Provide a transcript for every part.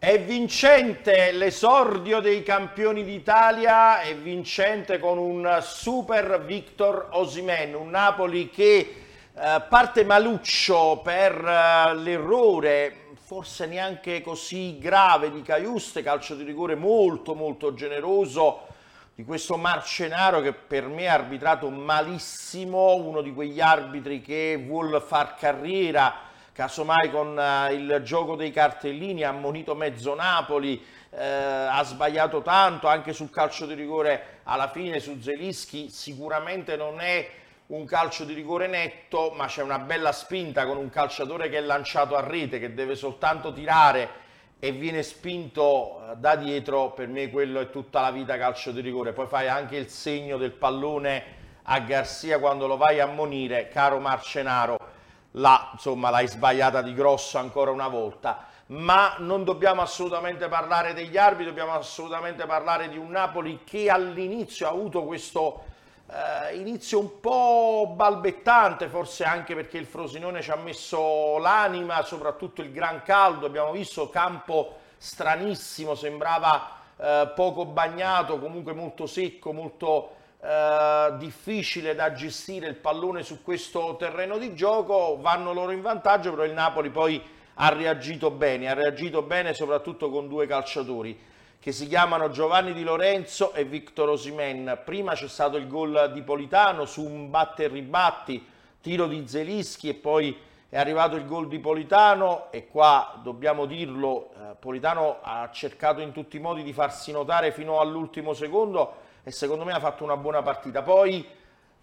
È vincente l'esordio dei campioni d'Italia, è vincente con un super Victor Osimen, un Napoli che eh, parte maluccio per eh, l'errore, forse neanche così grave di Caiuste, calcio di rigore molto molto generoso di questo Marcenaro che per me ha arbitrato malissimo, uno di quegli arbitri che vuol far carriera casomai con eh, il gioco dei cartellini ha ammonito mezzo Napoli, eh, ha sbagliato tanto anche sul calcio di rigore alla fine su Zelischi, sicuramente non è un calcio di rigore netto, ma c'è una bella spinta con un calciatore che è lanciato a rete, che deve soltanto tirare e viene spinto eh, da dietro, per me quello è tutta la vita calcio di rigore. Poi fai anche il segno del pallone a Garzia quando lo vai a ammonire, caro Marcenaro là, insomma, l'hai sbagliata di grosso ancora una volta. Ma non dobbiamo assolutamente parlare degli arbitri, dobbiamo assolutamente parlare di un Napoli che all'inizio ha avuto questo eh, inizio un po' balbettante, forse anche perché il Frosinone ci ha messo l'anima, soprattutto il gran caldo. Abbiamo visto campo stranissimo, sembrava eh, poco bagnato, comunque molto secco, molto eh, difficile da gestire il pallone su questo terreno di gioco, vanno loro in vantaggio, però il Napoli poi ha reagito bene, ha reagito bene soprattutto con due calciatori che si chiamano Giovanni Di Lorenzo e Victor Osimen. Prima c'è stato il gol di Politano su un batte e ribatti, tiro di Zelischi e poi è arrivato il gol di Politano e qua dobbiamo dirlo, eh, Politano ha cercato in tutti i modi di farsi notare fino all'ultimo secondo e secondo me ha fatto una buona partita. Poi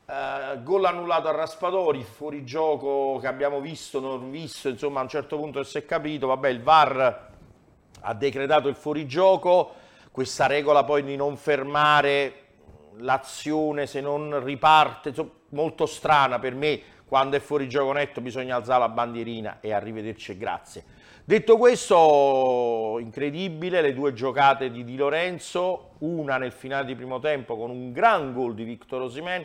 eh, gol annullato a Raspadori, fuori gioco che abbiamo visto, non visto, insomma a un certo punto si è capito, vabbè il VAR ha decretato il fuorigioco, questa regola poi di non fermare l'azione se non riparte, insomma, molto strana per me, quando è fuori gioco netto bisogna alzare la bandierina e arrivederci e grazie. Detto questo, incredibile le due giocate di Di Lorenzo, una nel finale di primo tempo con un gran gol di Victor Osimen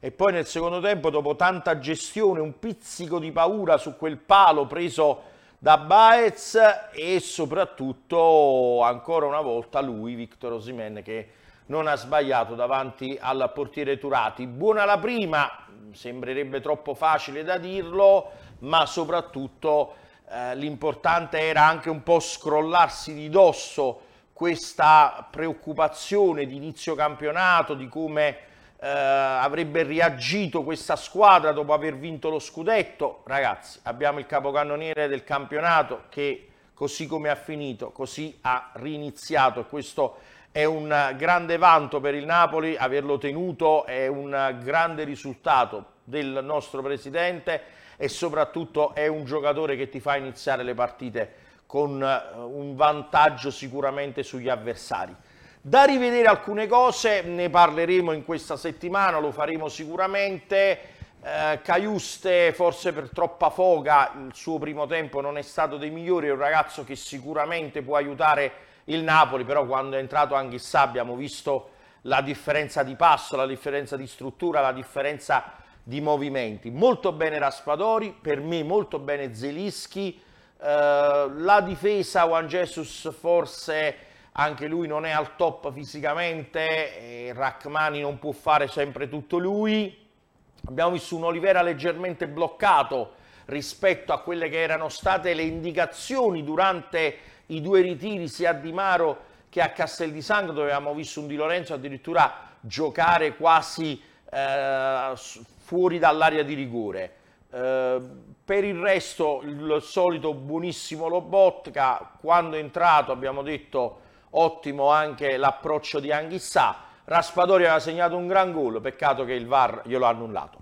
e poi nel secondo tempo dopo tanta gestione, un pizzico di paura su quel palo preso da Baez e soprattutto ancora una volta lui, Victor Osimen, che non ha sbagliato davanti al portiere Turati. Buona la prima, sembrerebbe troppo facile da dirlo, ma soprattutto eh, l'importante era anche un po' scrollarsi di dosso questa preoccupazione di inizio campionato, di come eh, avrebbe reagito questa squadra dopo aver vinto lo scudetto. Ragazzi, abbiamo il capocannoniere del campionato che così come ha finito, così ha riniziato e questo è un grande vanto per il Napoli, averlo tenuto è un grande risultato del nostro presidente e soprattutto è un giocatore che ti fa iniziare le partite con eh, un vantaggio sicuramente sugli avversari. Da rivedere alcune cose, ne parleremo in questa settimana, lo faremo sicuramente. Eh, Caiuste forse per troppa foga, il suo primo tempo non è stato dei migliori, è un ragazzo che sicuramente può aiutare il Napoli, però quando è entrato anche Anghissà abbiamo visto la differenza di passo, la differenza di struttura, la differenza di movimenti. Molto bene Raspadori, per me molto bene Zelischi, eh, la difesa Juan Jesus forse anche lui non è al top fisicamente, Rachmani non può fare sempre tutto lui. Abbiamo visto un Olivera leggermente bloccato rispetto a quelle che erano state le indicazioni durante i due ritiri sia a Di Maro che a Castel di Sangro, dove abbiamo visto un Di Lorenzo addirittura giocare quasi eh, fuori dall'area di rigore. Eh, per il resto il solito buonissimo Lobotka, quando è entrato abbiamo detto ottimo anche l'approccio di Anghissà, Raspadori aveva segnato un gran gol, peccato che il VAR glielo ha annullato.